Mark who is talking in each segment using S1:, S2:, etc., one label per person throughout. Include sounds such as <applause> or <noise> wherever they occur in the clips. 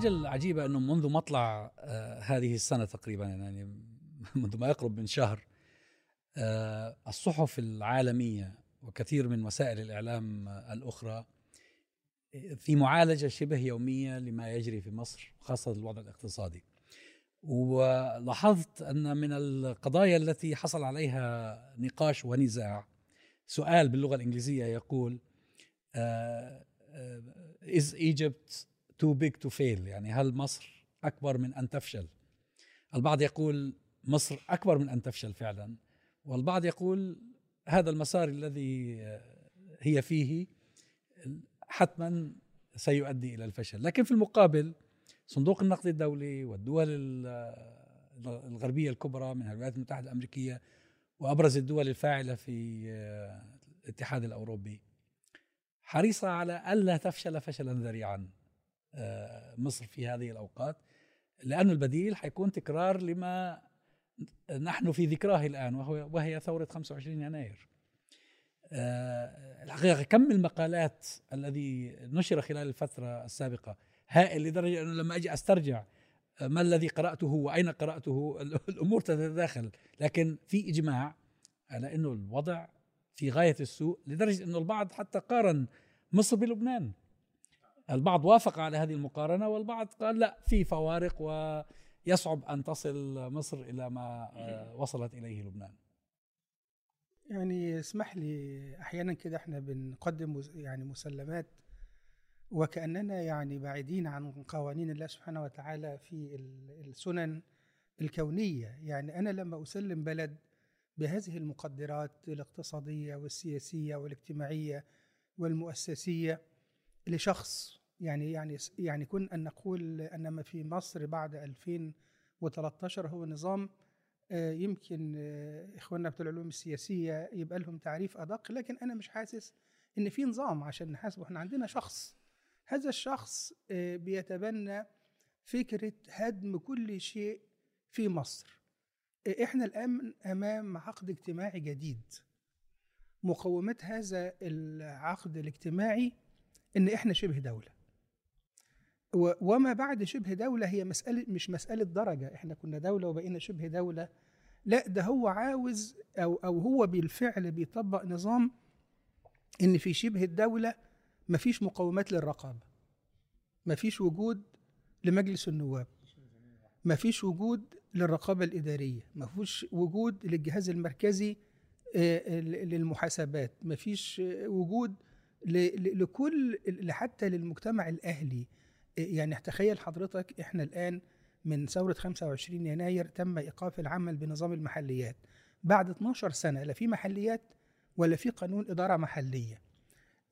S1: الحاجة العجيبة أنه منذ مطلع آه، هذه السنة تقريبا يعني <laughs> منذ ما يقرب من شهر آه، الصحف العالمية وكثير من وسائل الإعلام الأخرى في معالجة شبه يومية لما يجري في مصر خاصة الوضع الاقتصادي. ولاحظت أن من القضايا التي حصل عليها نقاش ونزاع سؤال باللغة الإنجليزية يقول is Egypt too big to fail. يعني هل مصر أكبر من أن تفشل؟ البعض يقول مصر أكبر من أن تفشل فعلا والبعض يقول هذا المسار الذي هي فيه حتما سيؤدي إلى الفشل، لكن في المقابل صندوق النقد الدولي والدول الغربية الكبرى من الولايات المتحدة الأمريكية وأبرز الدول الفاعلة في الاتحاد الأوروبي حريصة على ألا تفشل فشلا ذريعا. مصر في هذه الأوقات لأن البديل حيكون تكرار لما نحن في ذكراه الآن وهو وهي ثورة 25 يناير. آه، الحقيقة كم المقالات الذي نشر خلال الفترة السابقة هائل لدرجة أنه لما أجي أسترجع ما الذي قرأته وأين قرأته الأمور تتداخل. لكن في إجماع على أنه الوضع في غاية السوء لدرجة أنه البعض حتى قارن مصر بلبنان. البعض وافق على هذه المقارنة والبعض قال لا في فوارق ويصعب أن تصل مصر إلى ما آه، وصلت إليه لبنان.
S2: يعني اسمح لي أحيانا كده إحنا بنقدم يعني مسلمات وكأننا يعني بعيدين عن قوانين الله سبحانه وتعالى في السنن الكونية. يعني أنا لما أسلم بلد بهذه المقدرات الاقتصادية والسياسية والاجتماعية والمؤسسية لشخص يعني يعني يعني كن أن نقول أن ما في مصر بعد 2013 هو نظام آه، يمكن آه، إخواننا بتوع العلوم السياسية يبقى لهم تعريف أدق لكن أنا مش حاسس إن في نظام عشان نحاسبه. إحنا عندنا شخص هذا الشخص آه، بيتبنى فكرة هدم كل شيء في مصر. إحنا الآن أمام عقد اجتماعي جديد. مقومات هذا العقد الاجتماعي إن إحنا شبه دولة. وما بعد شبه دولة هي مسألة مش مسألة درجة. إحنا كنا دولة وبقينا شبه دولة. لا ده هو عاوز أو أو هو بالفعل بيطبق نظام إن في شبه الدولة مفيش مقومات للرقابة. مفيش وجود لمجلس النواب. مفيش وجود للرقابة الإدارية. مفيش وجود للجهاز المركزي آه، للمحاسبات. مفيش وجود لكل حتى للمجتمع الأهلي. يعني تخيل حضرتك إحنا الآن من ثورة 25 يناير تم إيقاف العمل بنظام المحليات. بعد 12 سنة لا في محليات ولا في قانون إدارة محلية.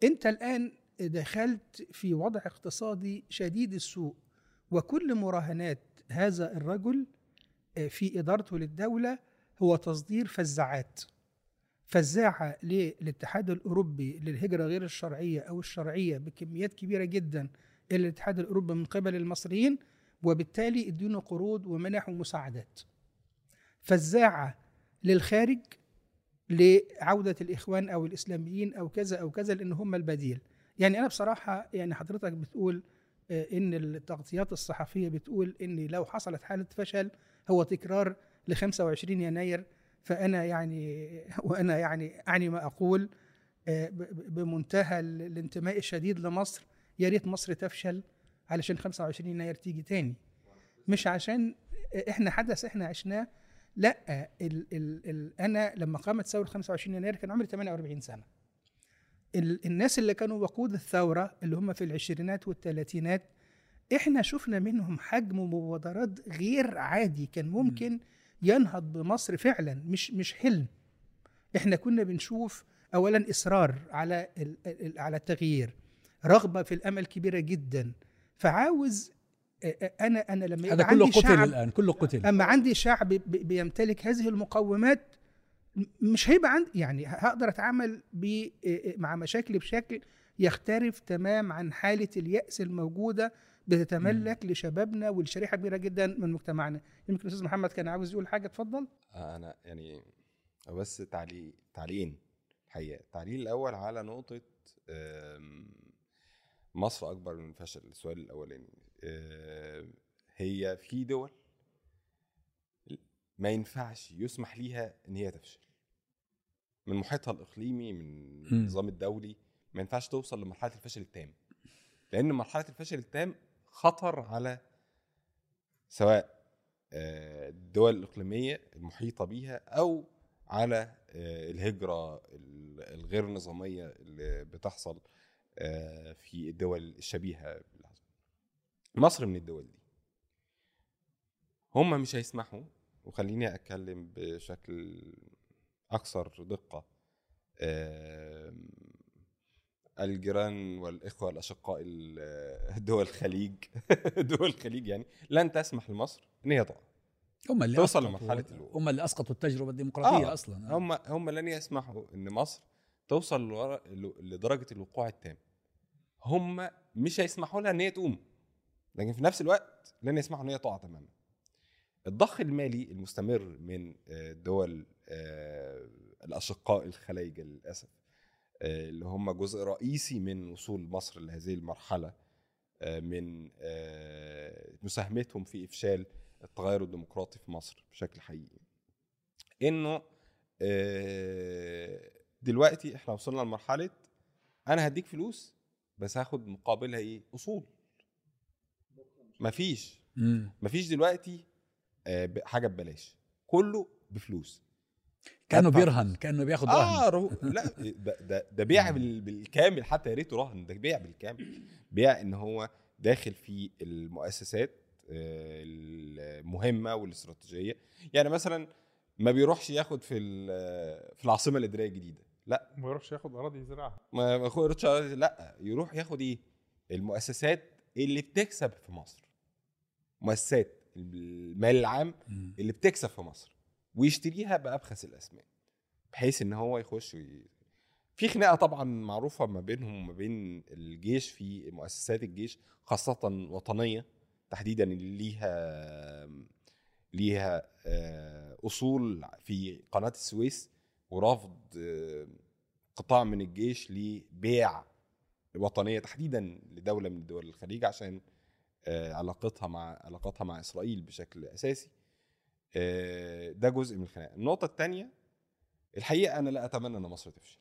S2: أنت الآن دخلت في وضع اقتصادي شديد السوء وكل مراهنات هذا الرجل آه، في إدارته للدولة هو تصدير فزاعات. فزاعة للاتحاد الأوروبي للهجرة غير الشرعية أو الشرعية بكميات كبيرة جدا الاتحاد الأوروبي من قبل المصريين وبالتالي ادينا قروض ومنح ومساعدات. فزاعة للخارج لعودة الإخوان أو الإسلاميين أو كذا أو كذا لأن هم البديل. يعني أنا بصراحة يعني حضرتك بتقول آه، إن التغطيات الصحفية بتقول إن لو حصلت حالة فشل هو تكرار ل 25 يناير. فأنا يعني وأنا يعني أعني ما أقول آه، بمنتهى الانتماء الشديد لمصر. يا ريت مصر تفشل علشان 25 يناير تيجي تاني. مش عشان إحنا حدث إحنا عشناه لأ ال ال ال أنا لما قامت ثورة 25 يناير كان عمري 48 سنة. ال الناس اللي كانوا وقود الثورة اللي هم في العشرينات والثلاثينات إحنا شفنا منهم حجم مبادرات غير عادي كان ممكن ينهض بمصر فعلا مش مش حلم. إحنا كنا بنشوف اولا إصرار على على التغيير. رغبة في الأمل كبيرة جدا. فعاوز أنا أنا لما
S1: هذا كله قتل شعب الآن كله قتل.
S2: اما عندي شعب بيمتلك هذه المقومات مش هيبقى عندي يعني هقدر أتعامل مع مشاكل بشكل يختلف تمام عن حالة اليأس الموجودة بتتملك م. لشبابنا ولشريحة كبيرة جدا من مجتمعنا. يمكن الأستاذ محمد كان عاوز يقول حاجة اتفضل.
S3: أنا يعني بس تعليق تعليقين الحقيقة التعليق الأول على نقطة مصر أكبر من فشل السؤال الأولاني. آه، هي في دول ما ينفعش يسمح ليها إن هي تفشل. من محيطها الإقليمي من. النظام الدولي ما ينفعش توصل لمرحلة الفشل التام. لأن مرحلة الفشل التام خطر على سواء آه، الدول الإقليمية المحيطة بيها أو على آه، الهجرة ال- الغير نظامية اللي بتحصل في الدول الشبيهة. مصر من الدول دي. هم مش هيسمحوا وخليني أتكلم بشكل أكثر دقة الجيران والإخوة الأشقاء ال- <laughs> دول الخليج <laughs> دول الخليج يعني لن تسمح لمصر إن هي تقع.
S1: هم اللي
S3: توصل لمرحلة الوقوع.
S1: هم اللي أسقطوا التجربة الديمقراطية
S3: آه،
S1: أصلا.
S3: هم هم لن يسمحوا إن مصر توصل لدرجة الوقوع التام. هم مش هيسمحوا لها إن هي تقوم. لكن في نفس الوقت لن يسمحوا إن هي تقع تماما. الضخ المالي المستمر من آه، دول آه، الأشقاء الخلايجه للأسف آه، اللي هم جزء رئيسي من وصول مصر لهذه المرحلة من مساهمتهم في إفشال التغير الديمقراطي في مصر بشكل حقيقي. إنه دلوقتي إحنا وصلنا لمرحلة أنا هديك فلوس بس هاخد مقابلها إيه؟ أصول. مفيش.
S1: مم.
S3: مفيش دلوقتي آه، حاجة ببلاش. كله بفلوس. كأنه
S1: بيرهن. كأنه بياخد رهن.
S3: آه رو... <laughs> لا ده ده, ده بيع بال... بالكامل حتى يا ريته رهن ده بيع بالكامل. بيع إن هو داخل في المؤسسات آه، المهمة والاستراتيجية. يعني مثلا ما بيروحش ياخد في في العاصمة الإدارية الجديدة. لا.
S4: ما يروحش ياخد أراضي يزرعها
S3: ما ما ياخدش لا يروح ياخد إيه؟ المؤسسات اللي بتكسب في مصر. مؤسسات المال العام. اللي بتكسب في مصر ويشتريها بأبخس الأسماء بحيث إن هو يخش وي... في خناقة طبعا معروفة ما بينهم وما بين الجيش في مؤسسات الجيش خاصة وطنية تحديدا اللي ليها ليها آه، أصول في قناة السويس ورفض آه، قطاع من الجيش لبيع الوطنيه تحديدا لدولة من دول الخليج عشان آه، علاقتها مع علاقتها مع إسرائيل بشكل أساسي آه، ده جزء من الخناقة النقطة الثانية الحقيقة أنا لا أتمنى إن مصر تفشل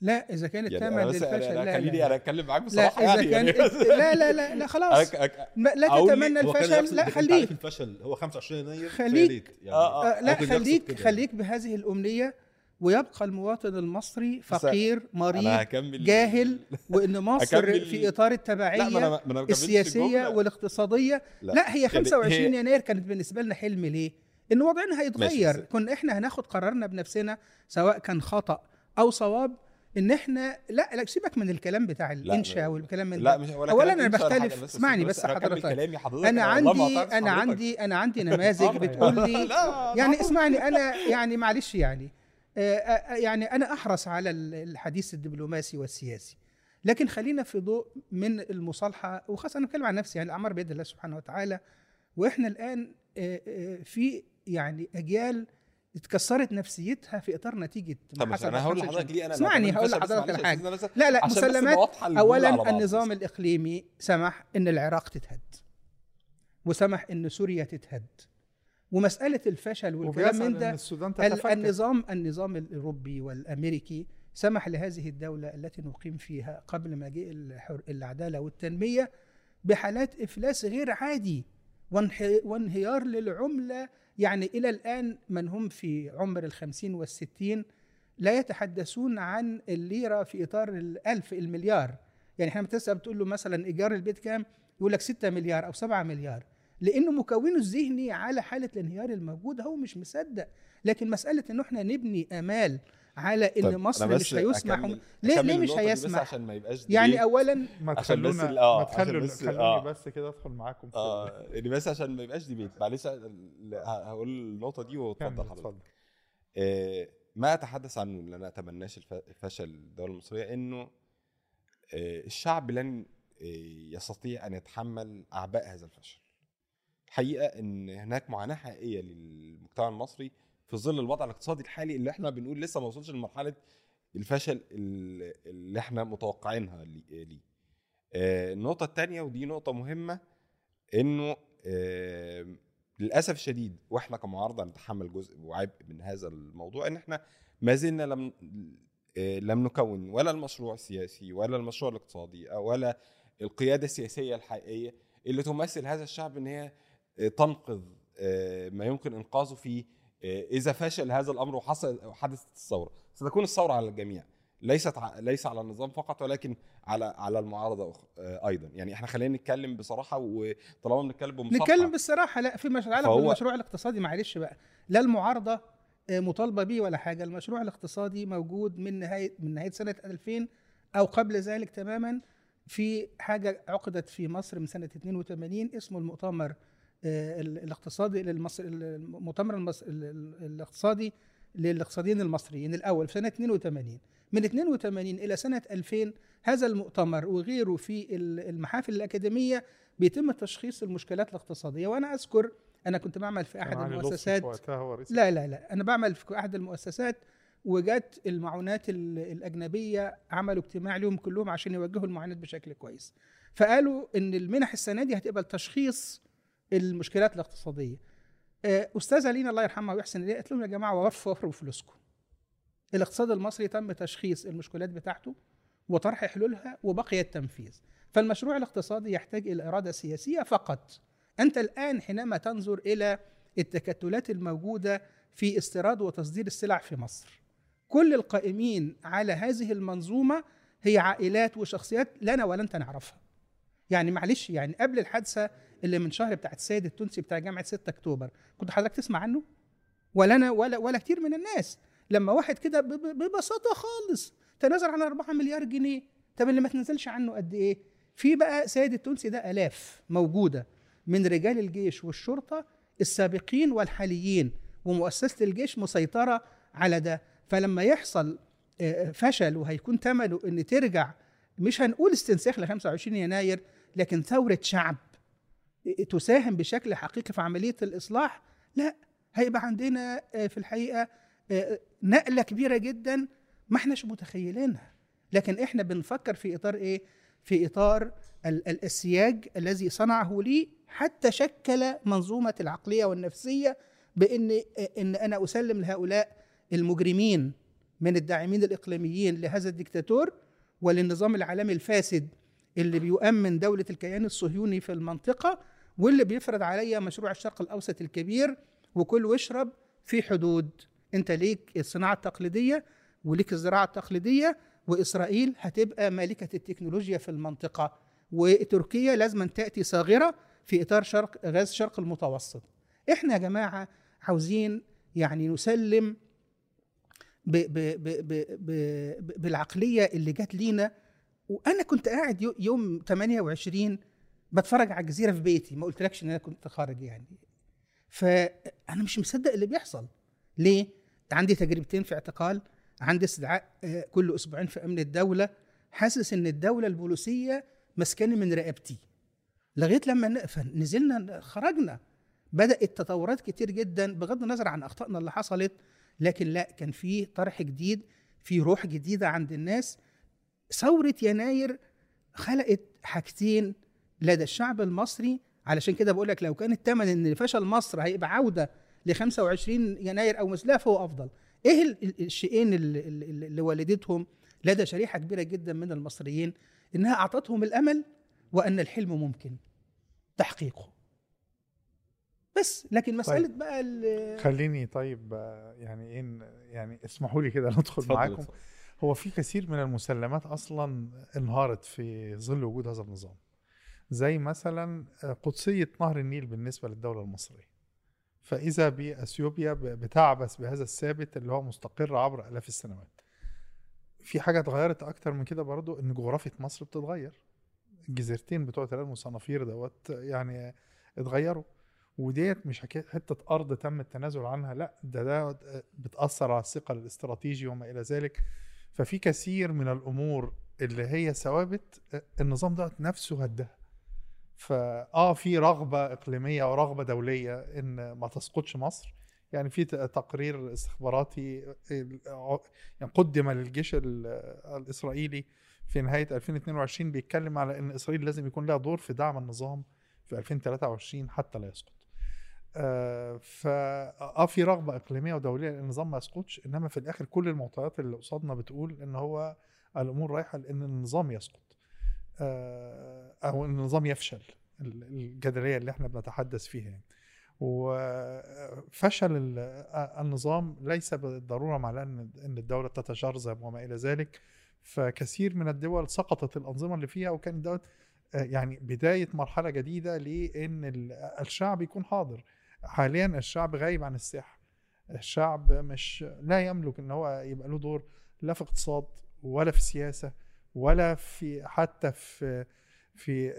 S2: لا إذا كان
S3: يعني
S2: الثمن
S3: بس
S2: للفشل لا
S3: خليني
S2: لا,
S3: أنا
S2: لا.
S3: أتكلم معاك
S2: لا
S3: بصراحة
S2: إذا
S3: يعني
S2: كان
S3: يعني
S2: لا لا لا لا خلاص
S3: أك- أك-
S2: ما- لا تتمنى الفشل لا
S5: إذا
S2: خليك
S5: الفشل هو 25 يناير
S2: خليك.
S5: يعني
S3: آه، آه.
S2: لا خليك
S5: يعني.
S2: خليك بهذه الأمنية ويبقى المواطن المصري فقير
S3: أنا
S2: مريض جاهل وإن <laughs> مصر في
S3: إطار
S2: التبعيه
S3: أنا ما أنا كملتش السياسية.
S2: والاقتصادية
S3: لا.
S2: لا هي
S3: يعني
S2: 25
S3: هي-
S2: يناير كانت بالنسبة لنا حلم ليه؟ إن وضعنا هيتغير. كنا إحنا هناخد قرارنا بنفسنا سواء كان خطأ أو صواب إن إحنا لا لا سيبك من الكلام بتاع
S3: الإنشاء
S2: والكلام من
S3: لا مش ولا
S2: أولاً
S3: كلام
S2: أنا
S3: إنشاء ولا
S2: بختلف. اسمعني
S3: بس
S2: بس
S3: أنا
S2: حضرتك.
S3: كلامي حضرتك أنا
S2: عندي
S3: أنا.
S2: عندي أنا عندي نماذج <laughs> بتقول لي يعني اسمعني أنا <laughs> يعني معلش يعني يعني أنا أحرص على ال- الحديث الدبلوماسي والسياسي. لكن خلينا في ضوء من المصالحة وخاصة أنا بتكلم عن نفسي يعني الأعمار بيد الله سبحانه وتعالى. وإحنا الآن آه، آه، في يعني أجيال اتكسرت نفسيتها في إطار نتيجة ما
S3: طب
S2: حصل أنا
S3: هقول
S2: 25
S3: لحضرتك ليه أنا
S2: اسمعني هقول لحضرتك
S3: بس
S2: لا لا مسلمات اولا النظام. الإقليمي سمح إن العراق تتهد وسمح إن سوريا تتهد. ومسألة الفشل والكلام من
S4: إن
S2: ده
S4: تتفكك.
S2: النظام النظام الأوروبي والأمريكي سمح لهذه الدولة التي نقيم فيها قبل مجيء الحر- العدالة والتنمية بحالات إفلاس غير عادي وانهيار للعملة. يعني إلى الآن من هم في عمر الخمسين والستين لا يتحدثون عن الليرة في إطار الألف المليار. يعني إحنا بتسأل بتقول له مثلا إيجار البيت كام؟ يقول لك 6 مليار أو 7 مليار. لأنه مكونه الذهني على حاله الانهيار الموجوده هو مش مصدق. لكن مساله انه إحنا نبني آمال على إن
S3: طيب،
S2: مصر
S3: أنا بس
S2: مش هيسمح
S3: أكمل-
S2: ليه ليه مش هيسمح؟
S3: عشان ما يبقاش
S2: يعني. اولا
S4: ما
S3: عشان بس
S4: تخلونا
S3: آه،
S4: ما تخلوا
S3: عشان بس-
S4: خلوني
S3: آه.
S4: بس كده أدخل معاكم في
S3: آه يعني بس عشان ما يبقاش ديبيت. معلش لا، هقول النقطة دي واتفضل حضرتك.
S4: اتفضل.
S3: آه، ما أتحدث عنه اللي أنا أتمناش فشل الدولة المصرية إنه آه، الشعب لن آه، يستطيع أن يتحمل أعباء هذا الفشل. الحقيقة إن هناك معاناة حقيقية للمجتمع المصري في ظل الوضع الاقتصادي الحالي اللي إحنا بنقول لسه ما وصلش لمرحلة الفشل ال- اللي إحنا متوقعينها لي- ليه. آه، النقطة الثانية ودي نقطة مهمة إنه آه، للأسف الشديد وإحنا كمعارضة نتحمل جزء وعبء من هذا الموضوع إن إحنا ما زلنا لم آه، لم نكون ولا المشروع السياسي ولا المشروع الاقتصادي ولا القيادة السياسية الحقيقية اللي تمثل هذا الشعب إن هي تنقذ آه، ما يمكن إنقاذه في آه، إذا فشل هذا الأمر وحصل وحدثت الثورة. ستكون الثورة على الجميع. ليست ليس على النظام فقط ولكن على على المعارضة آه، أيضا. يعني إحنا خلينا نتكلم بصراحة وطالما بنتكلم بمصارحه
S2: نتكلم بالصراحه لا في مش يتعلق
S3: فهو-
S2: بالمشروع الاقتصادي معلش بقى. لا المعارضة مطالبة بيه ولا حاجة. المشروع الاقتصادي موجود من نهاية من نهاية سنة 2000 أو قبل ذلك تماما. في حاجة عقدت في مصر من سنة 82 اسمه المؤتمر ال- الاقتصادي للمصر المؤتمر المصر الاقتصادي للاقتصاديين المصريين الأول في سنة 82 من 82 إلى سنة 2000 هذا المؤتمر وغيره في ال- المحافل الأكاديمية بيتم تشخيص المشكلات الاقتصادية. وأنا أذكر أنا كنت بعمل في
S4: أحد
S2: المؤسسات لا لا لا أنا بعمل في أحد المؤسسات وجت المعونات ال- الأجنبية عملوا اجتماع لهم كلهم عشان يوجهوا المعونات بشكل كويس. فقالوا إن المنح السنة دي هتبقى لتشخيص المشكلات الاقتصادية. آه، أستاذة لينا الله يرحمها ويحسن إليها قالت لهم يا جماعة وفروا فلوسكم الاقتصاد المصري تم تشخيص المشكلات بتاعته وطرح حلولها وبقي التنفيذ. فالمشروع الاقتصادي يحتاج إلى إرادة سياسية فقط. أنت الآن حينما تنظر إلى التكتلات الموجودة في استيراد وتصدير السلع في مصر كل القائمين على هذه المنظومة هي عائلات وشخصيات لنا ولا انت نعرفها يعني معلش يعني قبل الحادثة اللي من شهر بتاعت السيد التونسي بتاع جامعة 6 أكتوبر. كنت حضرتك تسمع عنه؟ ولا أنا ولا ولا كتير من الناس. لما واحد كده ببساطة خالص. تنازل عن 4 مليار جنيه. طب اللي ما تنزلش عنه قد إيه؟ في بقى سيد التونسي ده آلاف موجودة من رجال الجيش والشرطة السابقين والحاليين ومؤسسة الجيش مسيطرة على ده. فلما يحصل آه، فشل وهيكون ثمنه إن ترجع مش هنقول استنساخ ل 25 يناير لكن ثورة شعب. تساهم بشكل حقيقي في عملية الإصلاح؟ لا. هيبقى عندنا آه، في الحقيقة آه، نقلة كبيرة جدا ما إحناش متخيلينها. لكن إحنا بنفكر في إطار إيه؟ في إطار ال- ال- السياج الذي صنعه لي حتى شكل منظومة العقلية والنفسية بإن إن أنا أسلم لهؤلاء المجرمين من الداعمين الإقليميين لهذا الدكتاتور وللنظام العالمي الفاسد اللي بيؤمن دولة الكيان الصهيوني في المنطقة واللي بيفرض عليا مشروع الشرق الأوسط الكبير وكل واشرب في حدود. انت ليك الصناعة التقليدية وليك الزراعة التقليدية وإسرائيل هتبقى مالكة التكنولوجيا في المنطقة وتركيا لازم تأتي صاغرة في إطار شرق غاز شرق المتوسط. إحنا يا جماعة عاوزين يعني نسلم ب ب ب ب ب بالعقلية اللي جت لينا. وأنا كنت قاعد يو- يوم 28 بتفرج على الجزيره في بيتي ما قلتلكش إن أنا كنت خارج يعني. فانا مش مصدق اللي بيحصل. ليه؟ عندي تجربتين في اعتقال عندي استدعاء آه، كل أسبوعين في أمن الدولة. حاسس إن الدولة البوليسية مسكاني من رقبتي. لغاية لما ن- فنزلنا خرجنا. بدأت تطورات كتير جدا بغض النظر عن أخطائنا اللي حصلت لكن لا كان في طرح جديد في روح جديدة عند الناس. ثورة يناير خلقت حاجتين لدى الشعب المصري علشان كده بقول لك لو كان الثمن إن فشل مصر هيبقى عودة ل 25 يناير أو مثلها فهو أفضل. إيه ال- ال- الشيئين اللي, والدتهم لدى شريحة كبيرة جدا من المصريين إنها أعطتهم الأمل وأن الحلم ممكن تحقيقه. بس لكن مسألة
S4: طيب.
S2: بقى ال-
S4: خليني طيب يعني إيه يعني اسمحوا لي كده ندخل معاكم
S3: اتفضل.
S4: هو في كثير من المسلمات أصلا انهارت في ظل وجود هذا النظام زي مثلا آه، قدسية نهر النيل بالنسبة للدولة المصرية. فإذا بأثيوبيا ب- بتعبث بهذا الثابت اللي هو مستقر عبر آلاف السنوات. في حاجة اتغيرت أكتر من كده برضو إن جغرافيا مصر بتتغير. الجزيرتين بتوع تلال المصنفير دوت يعني اتغيروا. وديت مش حتة أرض تم التنازل عنها لأ ده ده بتأثر على الثقل الاستراتيجي وما إلى ذلك. ففي كثير من الأمور اللي هي ثوابت النظام ده نفسه هدها. فاه في رغبة إقليمية ورغبه دولية إن ما تسقطش مصر يعني في تقرير استخباراتي يعني قدم للجيش ال- الإسرائيلي في نهاية 2022 بيتكلم على إن إسرائيل لازم يكون لها دور في دعم النظام في 2023 حتى لا يسقط. آه ف آه في رغبة إقليمية ودولية إن النظام ما يسقطش إنما في الآخر كل المعطيات اللي قصادنا بتقول إن هو الأمور رايحة لإن النظام يسقط. آه أو النظام يفشل ال- الجدلية اللي إحنا بنتحدث فيها يعني. وفشل ال- النظام ليس بالضرورة معناه إن الدولة تتشرذم وما إلى ذلك. فكثير من الدول سقطت الأنظمة اللي فيها وكان دوت آه، يعني بداية مرحلة جديدة لإن ال- الشعب يكون حاضر. حاليا الشعب غايب عن الساحة. الشعب مش لا يملك إن هو يبقى له دور لا في اقتصاد ولا في سياسة. ولا في حتى في في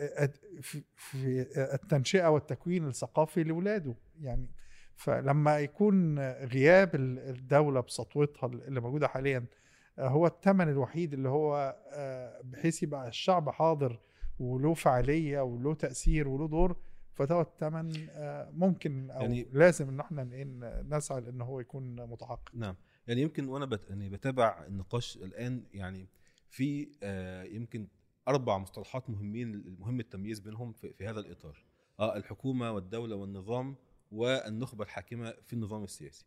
S4: في, التنشئة والتكوين الثقافي لاولاده يعني فلما يكون غياب ال- الدولة بسطوتها اللي موجودة حاليا هو الثمن الوحيد اللي هو آه، بحيث يبقى الشعب حاضر وله فعالية وله تأثير وله دور فده الثمن آه، ممكن أو
S5: يعني-
S4: لازم إن إحنا نسعى لإن هو يكون متحقق
S5: نعم. يعني يمكن وأنا بت... يعني بتابع النقاش الآن يعني في آه يمكن أربع مصطلحات مهمين مهم التمييز بينهم في, هذا الإطار. آه الحكومة والدولة والنظام والنخبة الحاكمة في النظام السياسي.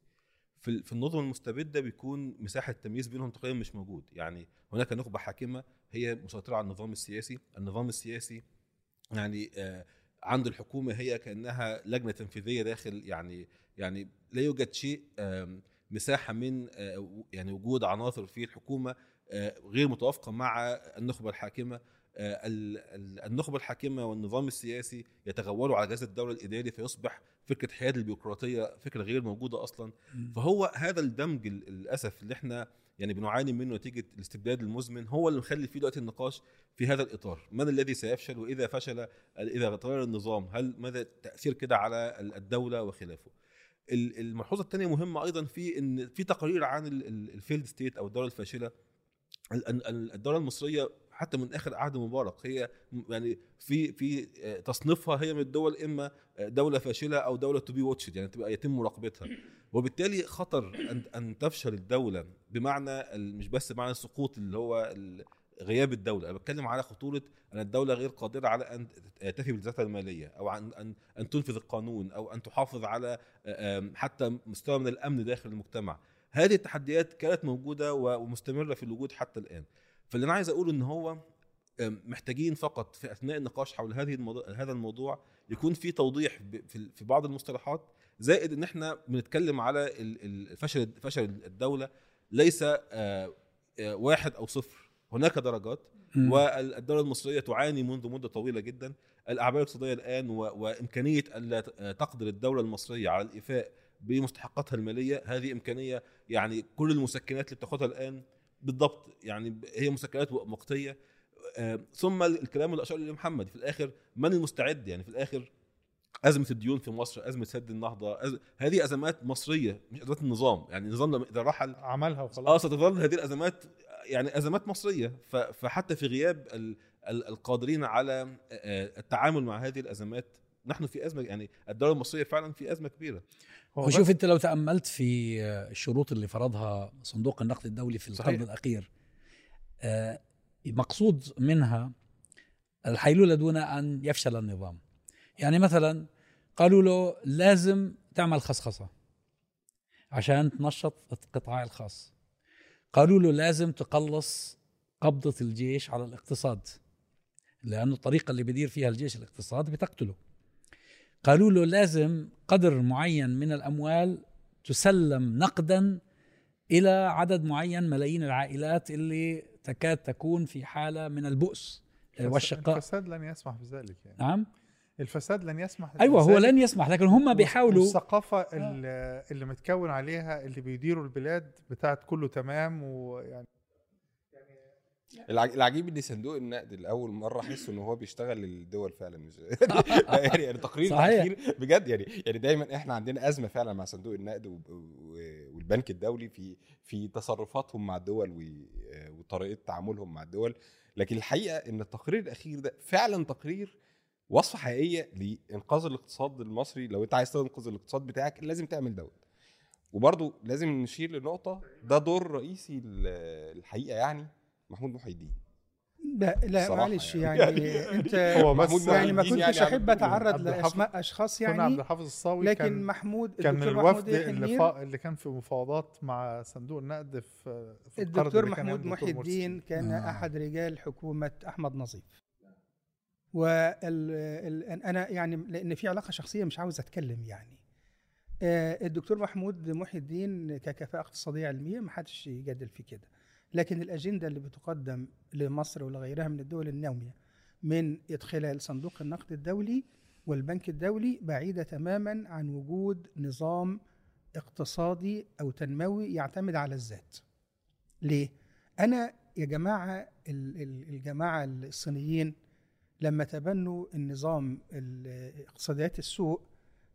S5: في في النظم المستبدة بيكون مساحة التمييز بينهم تقريبا مش موجود. يعني هناك نخبة حاكمة هي مسيطرة على النظام السياسي. النظام السياسي يعني آه عند الحكومة هي كأنها لجنة تنفيذية داخل يعني يعني لا يوجد شيء مساحة من آه، يعني وجود عناصر في الحكومة غير متوافقة مع النخبة الحاكمة آه، ال- ال- النخبة الحاكمة والنظام السياسي يتغولوا على جهاز الدولة الإداري فيصبح فكرة حياد البيروقراطية فكرة غير موجودة أصلا. فهو هذا الدمج ال- للأسف اللي إحنا يعني بنعاني منه نتيجة الاستبداد المزمن هو اللي مخلي فيه دلوقتي النقاش في هذا الإطار. من الذي سيفشل وإذا فشل إذا تغير النظام؟ هل ماذا التاثير كده على الدولة وخلافه؟ ال- الملحوظة الثانية مهمة أيضا في إن في تقارير عن ال failed state أو الدولة الفاشلة. ال- ال- الدولة المصرية حتى من آخر عهد مبارك هي يعني في في آه، تصنيفها هي من الدول إما آه، دولة فاشلة أو دولة to be watched يعني تبقى يتم مراقبتها. وبالتالي خطر أن أن تفشل الدولة بمعنى مش بس معنى السقوط اللي هو غياب الدولة. أنا بتكلم على خطورة أن الدولة غير قادرة على أن تفي بالذاتها المالية أو عن أن أن تنفذ القانون أو أن تحافظ على آم، حتى مستوى من الأمن داخل المجتمع. هذه التحديات كانت موجودة ومستمرة في الوجود حتى الآن فاللي أنا عايز أقوله إن هو محتاجين فقط في أثناء النقاش حول هذه الموضوع هذا الموضوع يكون في توضيح في بعض المصطلحات زائد إن إحنا بنتكلم على فشل فشل الدولة ليس آه، آه، واحد أو صفر هناك درجات. والدولة المصرية تعاني منذ مدة طويلة جدا الأعباء الاقتصادية الآن. وإمكانية ألا تقدر الدولة المصرية على الإيفاء بمستحقاتها المالية. هذه إمكانية يعني كل المسكنات اللي بتاخدها الآن بالضبط يعني هي مسكنات وقتيه آه، ثم الكلام اللي اشار اليه محمد. في الآخر من المستعد؟ يعني في الآخر أزمة الديون في مصر أزمة سد النهضة أز... هذه أزمات مصرية مش أزمات النظام. يعني النظام لما إذا رحل
S4: عملها وخلاص.
S5: آه ستظل هذه الأزمات يعني أزمات مصرية. ف- فحتى في غياب ال- ال- القادرين على آه، التعامل مع هذه الأزمات نحن في أزمة يعني الدولة المصرية فعلا في أزمة
S4: كبيرة.
S1: وشوف أنت لو تأملت في الشروط اللي فرضها صندوق النقد الدولي في القرن. الأخير آه، مقصود منها الحيلولة دون أن يفشل النظام. يعني مثلا قالوا له لازم تعمل خصخصة عشان تنشط القطاع الخاص. قالوا له لازم تقلص قبضة الجيش على الاقتصاد لأنه الطريقة اللي بدير فيها الجيش الاقتصاد بتقتله. قالوا له لازم قدر معين من الأموال تسلم نقدا إلى عدد معين ملايين العائلات اللي تكاد تكون في حالة من البؤس والشقاء.
S4: الفساد لن يسمح بذلك يعني.
S1: نعم.
S4: الفساد لن يسمح
S1: أيوه هو. لن يسمح لكن هم بيحاولوا
S4: والثقافة اللي, اللي متكون عليها اللي بيديروا البلاد بتاعت كله تمام ويعني <laughs>
S3: العجيب إن صندوق النقد لأول مرة احس إن هو بيشتغل للدول فعلا مش <laughs> يعني يعني تقرير
S1: صحيح.
S3: الاخير بجد يعني يعني دايما إحنا عندنا أزمة فعلا مع صندوق النقد والبنك الدولي في في تصرفاتهم مع الدول وطريقة تعاملهم مع الدول. لكن الحقيقة إن التقرير الأخير ده فعلا تقرير وصفة حقيقية لإنقاذ الاقتصاد المصري. لو أنت عايز تنقذ الاقتصاد بتاعك لازم تعمل دوت. وبرضه لازم نشير لنقطة ده دور رئيسي ال- الحقيقة يعني محمود محي الدين
S2: لا لا معلش
S3: يعني.
S2: يعني, أنت
S4: هو بس
S3: محمود
S2: يعني ما كنتش
S3: يعني
S4: أحب أتعرض
S2: لاسماء أشخاص
S4: كنا عبد
S2: يعني
S4: الحافظ الصاوي
S2: لكن
S4: كان
S2: محمود
S4: كان من الوفد
S2: يحيى
S4: اللي, فا... اللي كان في مفاوضات مع صندوق النقد في, في
S2: الدكتور محمود محي. الدين كان
S1: آه.
S2: أحد رجال حكومة أحمد نظيف. وال ال- أنا يعني لأن في علاقة شخصية مش عاوز أتكلم يعني. آه، الدكتور محمود محي الدين ككفاءة اقتصادية علمية ما حدش يجادل في كده. لكن الأجندة اللي بتقدم لمصر ولغيرها من الدول الناميه من خلال صندوق النقد الدولي والبنك الدولي بعيدة تماما عن وجود نظام اقتصادي أو تنموي يعتمد على الذات. ليه؟ أنا يا جماعة ال- ال- الجماعة الصينيين لما تبنوا النظام ال- اقتصاديات السوق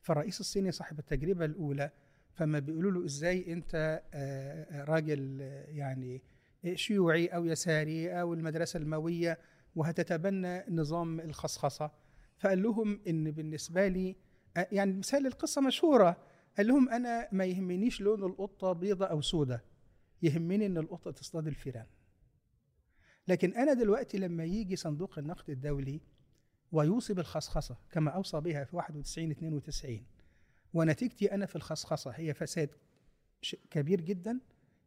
S2: فالرئيس الصيني صاحب التجربة الأولى فما بيقولوا له إزاي أنت آه، راجل آه، يعني شيوعي أو يساري أو المدرسة الموية وهتتبنى نظام الخصخصة. فقال لهم إن بالنسبة لي آه، يعني مثال القصة مشهورة. قال لهم أنا ما يهمنيش لون القطة بيضة أو سودة يهمني إن القطة تصطاد الفيران. لكن أنا دلوقتي لما يجي صندوق النقد الدولي ويوصي بالخصخصة كما أوصى بها في 91 92 ونتيجتي أنا في الخصخصة هي فساد كبير جدا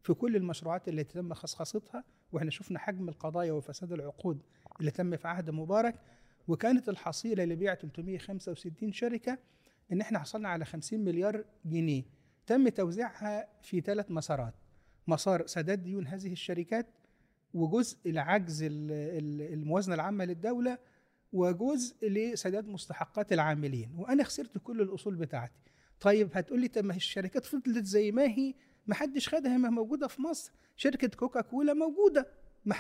S2: في كل المشروعات اللي تم خصخصتها وإحنا شفنا حجم القضايا وفساد العقود اللي تم في عهد مبارك. وكانت الحصيلة لبيع 365 شركة إن إحنا حصلنا على 50 مليار جنيه. تم توزيعها في ثلاث مسارات. مسار سداد ديون هذه الشركات وجزء لعجز ال- ال- الموازنة العامة للدولة وجزء لسداد مستحقات العاملين. وأنا خسرت كل الأصول بتاعتي. طيب هتقول لي طب ما الشركات فضلت زي ما هي ما حدش خدها ما موجودة في مصر. شركة كوكا كولا موجوده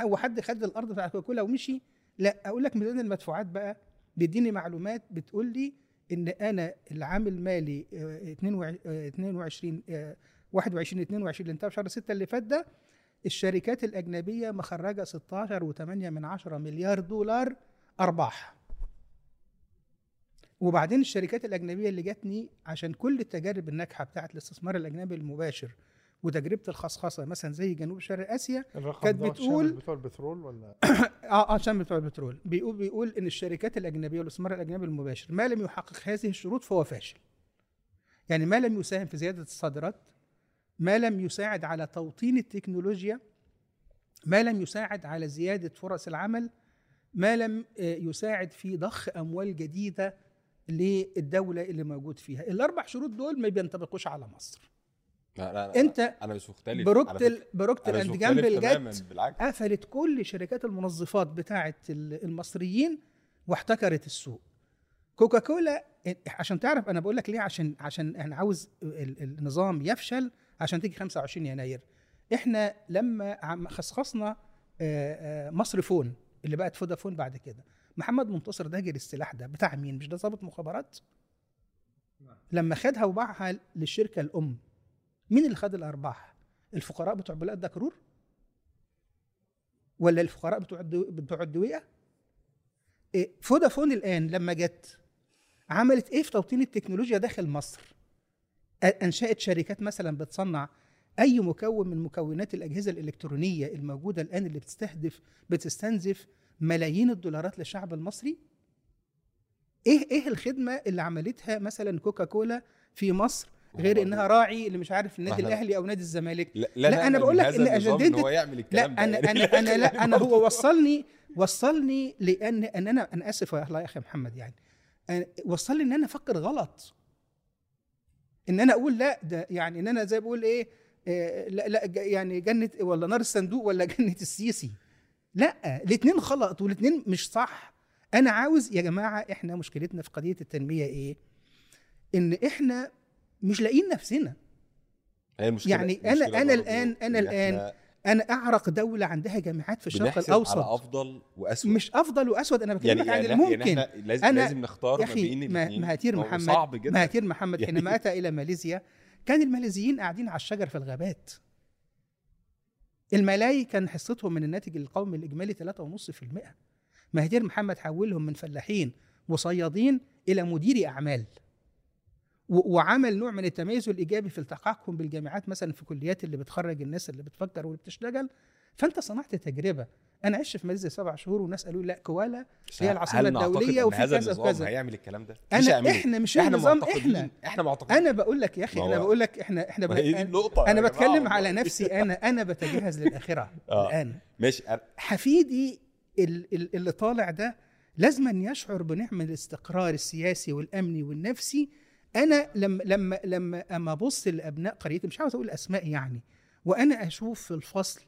S2: وحد خد الأرض بتاع كوكا كولا ومشي؟ لا. أقول لك ميزان المدفوعات بقى؟ بيديني معلومات بتقول لي إن أنا العام المالي آه، 22 آه، 22 آه، 21 22 اللي انتهى في شهر 6 اللي فات ده الشركات الأجنبية مخرجة 16 و8 من 10 مليار دولار أرباح. وبعدين الشركات الأجنبية اللي جاتني عشان كل التجارب الناجحة بتاعت الاستثمار الأجنبي المباشر وتجربة الخصخصة مثلا زي جنوب شرق
S4: آسيا
S2: كانت بتقول-
S4: بتوع البترول ولا؟ <coughs>
S2: آه آه عشان بتوع البترول. بيقول بيقول إن الشركات الأجنبية والاستثمار الأجنبي المباشر ما لم يحقق هذه الشروط فهو فاشل. يعني ما لم يساهم في زيادة الصادرات ما لم يساعد على توطين التكنولوجيا ما لم يساعد على زيادة فرص العمل ما لم آه، يساعد في ضخ أموال جديدة للدولة اللي موجود فيها. الأربع شروط دول ما بينطبقوش على مصر.
S3: لا لا لا
S2: انت
S3: أنا مش مختلف. على Procter مش and Gamble
S2: جت
S3: بالعكس.
S2: قفلت كل شركات المنظفات بتاعه ال- المصريين واحتكرت السوق. كوكا كولا عشان تعرف أنا بقول لك ليه؟ عشان عشان أنا عاوز ال- النظام يفشل عشان تيجي 25 يناير. إحنا لما عم- خصخصنا آه، آه، مصر فون اللي بقت فودافون بعد كده. محمد منتصر ده جري السلاح ده. بتاع مين؟ مش ده ضابط مخابرات؟ لما خدها وباعها للشركة الأم. مين اللي خد الأرباح؟ الفقراء بتوع بلاد دكرور ولا الفقراء بتوع. بتوع الدويقة؟ إيه فودافون الآن لما جت عملت إيه في توطين التكنولوجيا داخل مصر؟ أنشأت شركات مثلا بتصنع أي مكون من مكونات الأجهزة الإلكترونية الموجودة الآن اللي بتستهدف بتستنزف ملايين الدولارات للشعب المصري؟ إيه إيه الخدمة اللي عملتها مثلا كوكا كولا في مصر غير إنها راعي اللي مش عارف النادي الأهلي أو نادي الزمالك.
S3: لا,
S2: لا، أنا
S3: نأمل
S2: بقول لك
S3: النظام
S2: أجندتك-
S3: هو يعمل
S2: لا
S3: الكلام ده. أنا.
S2: أنا <laughs> أنا لا <laughs> أنا هو وصلني وصلني لأن أن أنا أنا آسف يا أخي محمد يعني. وصلني إن أنا أفكر غلط. إن أنا أقول لا ده يعني إن أنا زي بقول إيه آه، لا لا يعني جنة ولا نار الصندوق ولا <laughs> جنة السيسي لا الاثنين غلط والاثنين مش صح. أنا عاوز يا جماعة إحنا مشكلتنا في قضية التنمية إيه؟ إن إحنا مش لاقيين نفسنا.
S3: هي المشكلة
S2: يعني أنا-
S3: المشكلة
S2: الآن- أنا
S3: إن
S2: الآن
S3: إحنا
S2: أنا أعرق دولة عندها جامعات في الشرق الاوسط
S3: على أفضل واسوء
S2: مش أفضل واسود أنا بكلمك
S3: يعني
S2: عن
S3: يعني,
S2: الممكن.
S3: يعني إحنا لازم,
S2: أنا-
S3: لازم نختار
S2: يا
S3: ما بين
S2: مهاتير محمد
S3: صعب جدا.
S2: مهاتير محمد
S3: يعني-
S2: حينما أتى إلى ماليزيا كان الماليزيين قاعدين على الشجر في الغابات. الملاي كان حصتهم من الناتج القومي الإجمالي 3.5% مهاتير محمد حولهم من فلاحين وصيادين إلى مديري أعمال. وعمل نوع من التميز الإيجابي في التحاقهم بالجامعات مثلا في كليات اللي بتخرج الناس اللي بتفكر واللي بتشتغل. فأنت صنعت تجربة. أنا عشت في ماليزيا سبع شهور وناس قالوا لي لا كوالا هي الدولية
S3: إن
S2: وفي
S3: هذا
S2: كذا
S3: النظام
S2: وكذا.
S3: هيعمل الكلام ده؟
S2: أنا
S3: هيعمله.
S2: إحنا مش
S3: إحنا
S2: النظام
S3: معتقدين
S2: إحنا.
S3: إحنا معتقدين.
S2: أنا بقول لك يا أخي
S3: أنا
S2: بقول لك إحنا
S3: إحنا هي دي
S2: ب...
S3: النقطة. أنا
S2: بتكلم على. نفسي. أنا أنا بتجهز للآخرة. <laughs>
S3: آه.
S2: الآن.
S3: ماشي.
S2: حفيدي ال- ال- اللي طالع ده لازم يشعر بنعم الاستقرار السياسي والأمني والنفسي أنا لما لما لما أما أبص لابناء قريتي مش عاوز أقول اسماء يعني وأنا أشوف في الفصل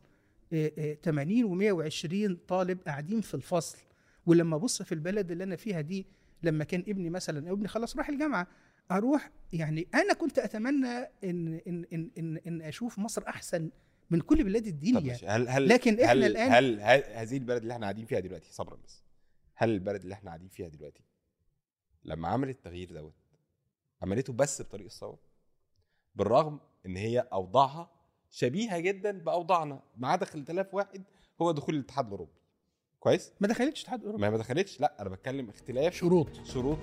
S2: آه، آه، 80 و120 طالب قاعدين في الفصل ولما أبص في البلد اللي أنا فيها دي لما كان ابني مثلا ابني خلاص راح الجامعة أروح يعني أنا كنت أتمنى ان ان ان ان, إن أشوف مصر أحسن من كل بلاد الدنيا
S3: ماشي هل هل
S2: لكن إحنا
S3: هل
S2: الآن-
S3: هل, هل هذه البلد اللي إحنا قاعدين فيها دلوقتي صبرا بس هل البلد اللي إحنا قاعدين فيها دلوقتي لما عملت التغيير دوت عملته بس بطريق الثوره بالرغم إن هي أوضاعها شبيهة جدا بأوضاعنا ما عدا اختلاف واحد هو دخول الاتحاد الأوروبي. كويس؟
S2: ما دخلتش اتحاد اوروبا
S3: ما هي ما دخلتش لا أنا بتكلم اختلاف
S1: شروط.
S3: شروط.